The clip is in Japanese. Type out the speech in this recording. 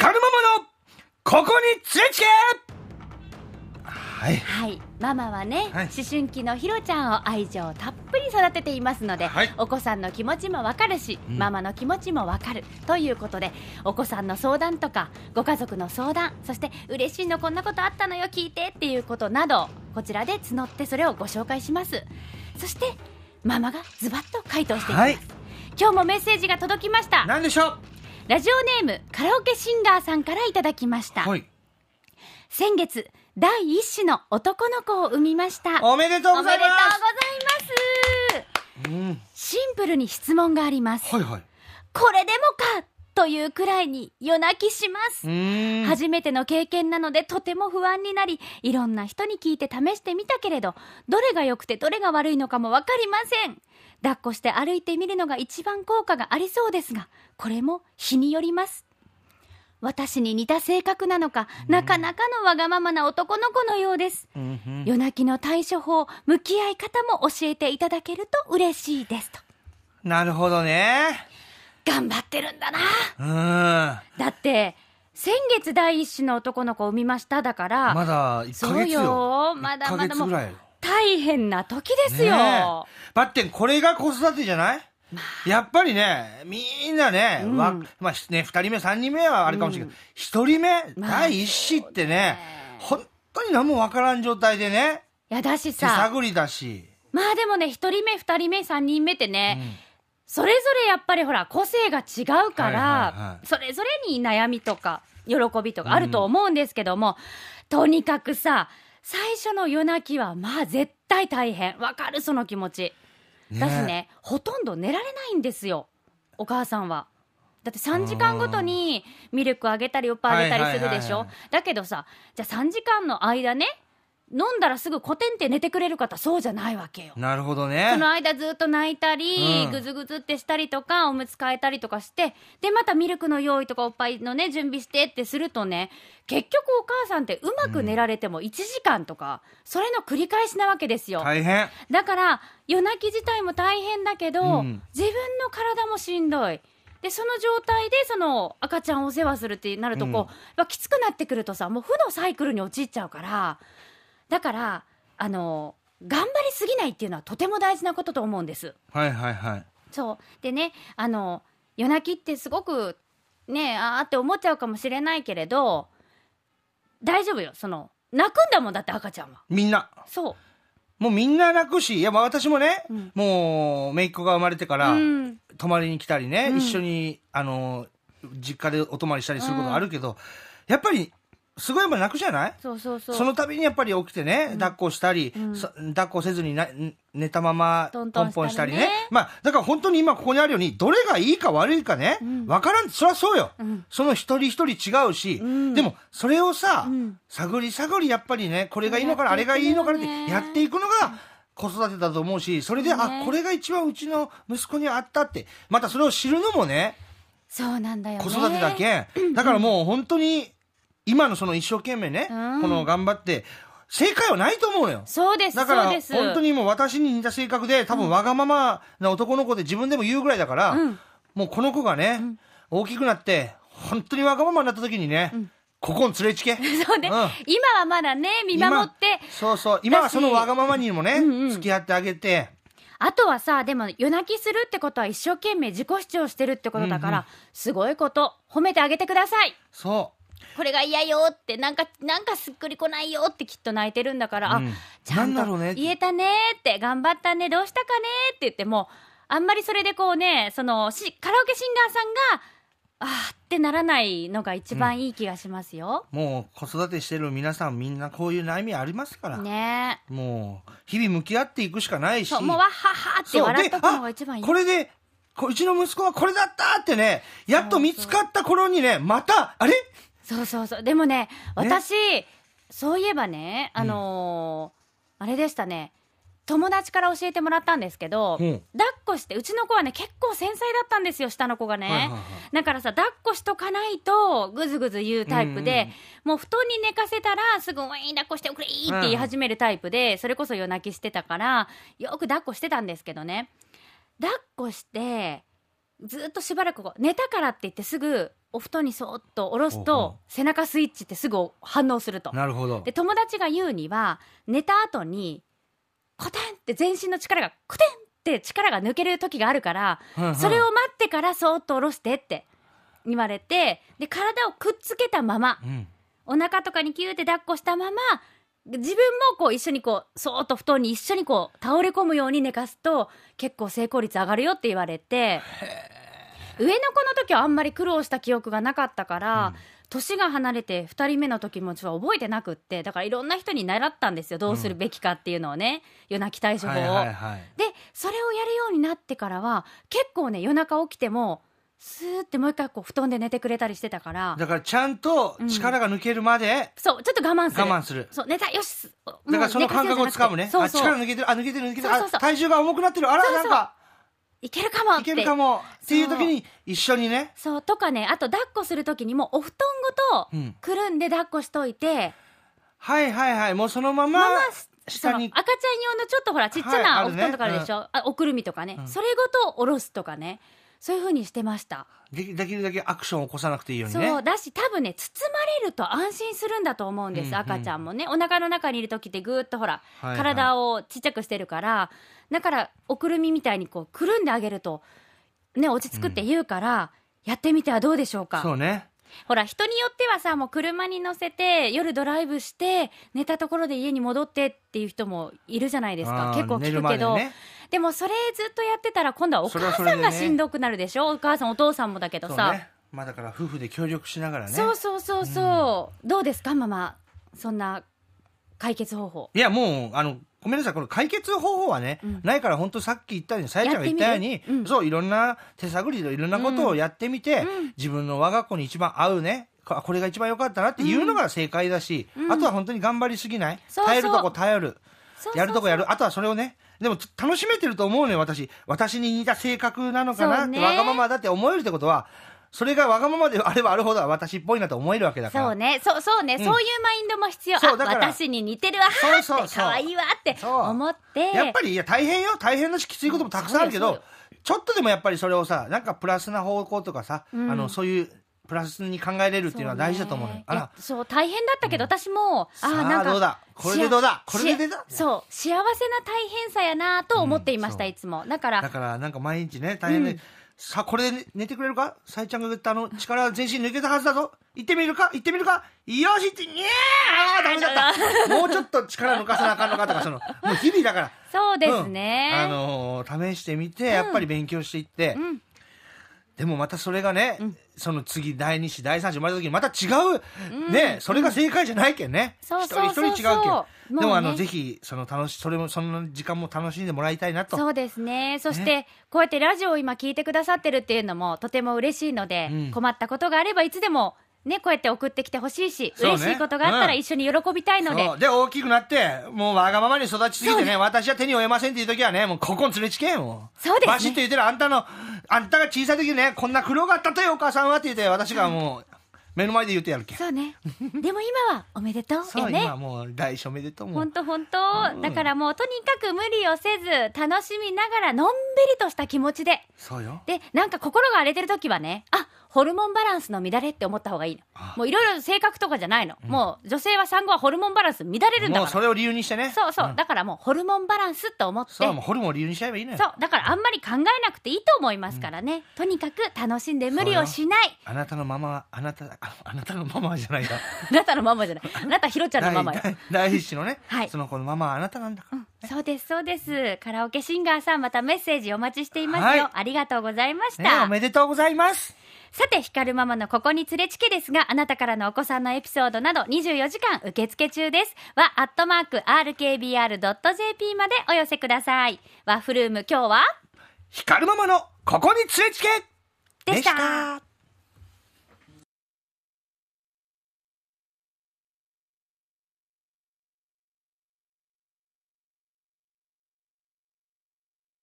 光るママのここに連れつけはい。はい、ママはね、はい。思春期のひろちゃんを愛情たっぷり育てていますので、はい。お子さんの気持ちもわかるし、うん。ママの気持ちもわかるということでお子さんの相談とかご家族の相談そして嬉しいのこんなことあったのよ聞いてっていうことなどこちらで募ってそれをご紹介します。そしてママがズバッと回答していきます、はい。今日もメッセージが届きました。何でしょラジオネームカラオケシンガーさんからいただきました、うはい。先月第一子の男の子を産みました。おめでとうございまおめでとうございます。すうん。シンプルに質問があります。はいはい。これでもかというくらいに夜泣きします。初めての経験なのでとても不安になりいろんな人に聞いて試してみたけれどどれが良くてどれが悪いのかも分かりません抱っこして歩いてみるのが一番効果がありそうですがこれも日によります。私に似た性格なのかなかなかのわがままな男の子のようです。うんうん。夜泣きの対処法向き合い方も教えていただけると嬉しいですと。なるほどね。頑張ってるんだな。うん。まだって先月第一子の男の子を産みましただから、だ1そうヶ月よ。よ。まだまだ1ヶ月ぐらいよ大変な時ですよ、ねえ。ばってんこれが子育てじゃない？やっぱりね、みんなね、うん。わまあね、二人目、三人目はあれかもしれないけど、一、人目、まあ第一子ってねね、本当に何もわからん状態でね、いやだし手さ探りだし。まあでもね一人目二人目三人目ってね、それぞれやっぱりほら個性が違うから、はいはいはい。それぞれに悩みとか喜びとかあると思うんですけども、とにかくさ最初の夜泣きはまあ絶対大変。わかるその気持ち。だしねほとんど寝られないんですよ。お母さんは。だって3時間ごとにミルクあげたりおっぱいあげたりするでしょ。だけどさじゃあ3時間の間ね飲んだらすぐコテンって寝てくれる方そうじゃないわけよ。なるほどねそ。の間ずっと泣いたり、うんぐずぐずってしたりとかおむつ替えたりとかしてでまたミルクの用意とかおっぱいのね準備してってするとね結局お母さんってうまく寝られても1時間とか、それの繰り返しなわけですよ。大変。だから夜泣き自体も大変だけど、うん自分の体もしんどい。でその状態でその赤ちゃんをお世話するってなるとこう、うんきつくなってくるとさもう負のサイクルに陥っちゃうからだからあの頑張りすぎないっていうのはとても大事なことと思うんです。はいはいはい。そうでねあの夜泣きってすごくねあーって思っちゃうかもしれないけれど大丈夫よその泣くんだもんだって赤ちゃんは。みんな。そうもうみんな泣くし、いやまあ私もね、うんもう、姪っ子が生まれてから、うん泊まりに来たりね、うん一緒に、あの、実家でお泊まりしたりすることがあるけど、やっぱり、すごいやっぱ泣くじゃない？そうそうそう。その度にやっぱり起きてね、抱っこしたり、うん。さ抱っこせずにな寝たままトントンしたりね。ポンしたりね。まあ、だから本当に今ここにあるように、どれがいいか悪いかね、うん。わからん、そりゃそうよ。うん。その一人一人違うし、うん。でも、それをさ、うん。探り探りやっぱりね、これがいいのかな、あれがいいのかなってややっていくのが、子育てだと思うし、それで、ねあ、これが一番うちの息子にあったって、またそれを知るのもね、そうなんだよね。子育てだけ。ん。だからもう本当に、今のその一生懸命ね、うん。この頑張って、正解はないと思うのよ。そうですだからそうです。本当にもう私に似た性格で、多分わがままな男の子で自分でも言うぐらいだから、うん。もうこの子がね、大きくなって、本当にわがままになった時にね、ここに連れちけ。そうね、うん。今はまだね見守って。今そうそう。今はそのわがままにもね、うんうん。付き合ってあげて、あとはさでも夜泣きするってことは一生懸命自己主張してるってことだから、うんうん。すごいこと。褒めてあげてください。そこれが嫌よってなんかなんかすっくりこないよってきっと泣いてるんだから、うんあちゃんとなんだろうね言えたねって頑張ったねどうしたかねって言ってもあんまりそれでこうねそのしカラオケシンガーさんがあーってならないのが一番いい気がしますよ。う。もう子育てしてる皆さんみんなこういう悩みありますから。ねもう、日々向き合っていくしかないし。そうもうわっはっはってそう笑っとくのが一番いいであこれで、こうちの息子はこれだったってね、やっと見つかった頃にね、また、あれ？そうそうそう。でもね、私、そういえばね、あのーあれでしたね、友達から教えてもらったんですけど、うん抱っこして、うちの子はね、結構繊細だったんですよ、下の子がね。はいはいはいだからさ、抱っこしとかないと、ぐずぐず言うタイプで、もう布団に寝かせたら、すぐ、ウィーン抱っこしておくれーって言い始めるタイプで、それこそ夜泣きしてたから、よく抱っこしてたんですけどね。抱っこして、ずっとしばらく寝たからって言ってすぐお布団にそーっと下ろすと背中スイッチってすぐ反応すると。なるほど。で友達が言うには寝た後にコテンって全身の力がコテンって力が抜ける時があるから、それを待ってからそーっと下ろしてって言われてで体をくっつけたままうん。お腹とかにキューって抱っこしたまま自分もこう一緒にこうそーっと布団に一緒にこう倒れ込むように寝かすと結構成功率上がるよって言われて上の子の時はあんまり苦労した記憶がなかったから、年が離れて2人目の時もちょっと覚えてなくってだからいろんな人に習ったんですよ。どうするべきかっていうのをね、夜泣き対処法を。はいはいはい。でそれをやるようになってからは結構ね夜中起きてもスーってもう一回こう布団で寝てくれたりしてたからだからちゃんと力が抜けるまでそうちょっと我慢する。我慢する。そう寝たよしだだからその感覚をつかむね。そうそう。あ力抜けてるあ抜けてる抜けてるそうそうそう。あ体重が重くなってる。あらなんかいけるかもっいてけるかも。っていう時に一緒にね。そう。とかねあと抱っこする時にもお布団ごとうん。くるんで抱っこしといて、はいはいはい。もうそのまま下にの赤ちゃん用のちょっとほらちっちゃなお布団とかあるでしょ、あおくるみとかね、うん。それごと下ろすとかねそういう風にしてました、できるだけアクションを起こさなくていいようにそうねだし多分ね包まれると安心するんだと思うんです、うんうん赤ちゃんもね。お腹の中にいる時ってぐーっとほら、はいはい。体をちっちゃくしてるからだからおくるみみたいにこうくるんであげるとね落ち着くって言うから、やってみてはどうでしょうか。そうね。ほら人によってはさもう車に乗せて夜ドライブして寝たところで家に戻ってっていう人もいるじゃないですか。結構聞くけどで,、でねもそれずっとやってたら今度はお母さんがしんどくなるでしょ、お母さんお父さんもだけどさ。そうね。まあだから夫婦で協力しながらね。そうそうそうそう、どうですかママ？そんな解決方法。いやもうあのごめんなさい。この解決方法はね、うん。ないから本当さっき言ったようにさやちゃんが言ったようにうん。そういろんな手探りでいろんなことをやってみて、うん。自分の我が子に一番合うねここれが一番良かったなっていうのが正解だし、うん。あとは本当に頑張りすぎない、耐えるとこ耐えるやるとこやる。あとはそれをねでも楽しめてると思うのよ私。私に似た性格なのかなって、ね。わがままだって思えるってことは。それがわがままであればあるほど私っぽいなと思えるわけだから。そうね。そうそうね、ん。そういうマインドも必要。あそうだから私に似てるわはそうそうそう。ーって可愛いわって思って。やっぱりいや大変よ。大変だしきついこともたくさんあるけどちょっとでもやっぱりそれをさなんかプラスな方向とかさ、うん。あのそういうプラスに考えれるっていうのは大事だと思うのよ。そあら。そう大変だったけど、私もあさあーなんかどうだ？これでどうだ？これでどうだ？しそう幸せな大変さやなと思っていました、うんいつも。だからだからなんか毎日ね大変で、うん。さあこれで寝てくれるか？さえちゃんが言ったあの力全身抜けたはずだぞ。行ってみるか？行ってみるか？よしってにゃー！ダメだ。ったもうちょっと力抜かさなあかんのかとかそのもう日々だから。そうですね、うん。あのー試してみてやっぱり勉強していって、うんでもまたそれがね、うん。その次第2子第3子生まれた時にまた違う、ねそれが正解じゃないけんね、そうそうそうそう。一人一人違うけん。でもあのぜひその楽しそれもその時間も楽しんでもらいたいなと。そうですね。そして、こうやってラジオを今聞いてくださってるっていうのもとても嬉しいので、うん。困ったことがあればいつでもねこうやって送ってきてほしいし、嬉しいことがあったらうん。一緒に喜びたいので、で大きくなってもうわがままに育ちすぎてね私は手に負えませんっていう時はねもうここに連れちけんもそうですね。バシッと言ってるあんたのあんたが小さい時ねこんな苦労があったとよお母さんはって言って私がもう目の前で言ってやるけん。そうね。でも今はおめでとうそう、よね今もう大書おめでとうもう本当本当、うん。だからもうとにかく無理をせず楽しみながらのんびりとした気持ちで。そうよ。でなんか心が荒れてる時はねあホルモンバランスの乱れって思った方がいいの。あ。もういろいろ性格とかじゃないの、もう女性は産後はホルモンバランス乱れるんだから。もうそれを理由にしてね。そうそう、ん。だからもうホルモンバランスって思って。そうもうホルモンを理由にしちゃえばいいのよ。そう。だからあんまり考えなくていいと思いますからね、とにかく楽しんで無理をしない。あなたのママはあなたああなたのママはじゃないか。あなたのママじゃない。あなたひろちゃんのママよ。第第一子のね、はい。その子のママはあなたなんだから、そうですそうです。カラオケシンガーさんまたメッセージお待ちしていますよ、はい。ありがとうございました、ね、おめでとうございます。さて、ヒカルママのここに連れちけですが、あなたからのお子さんのエピソードなど24時間受付中です。は、アットマーク、rkbr.jp までお寄せください。ワッフルーム今日は？光るママのここに連れつけでした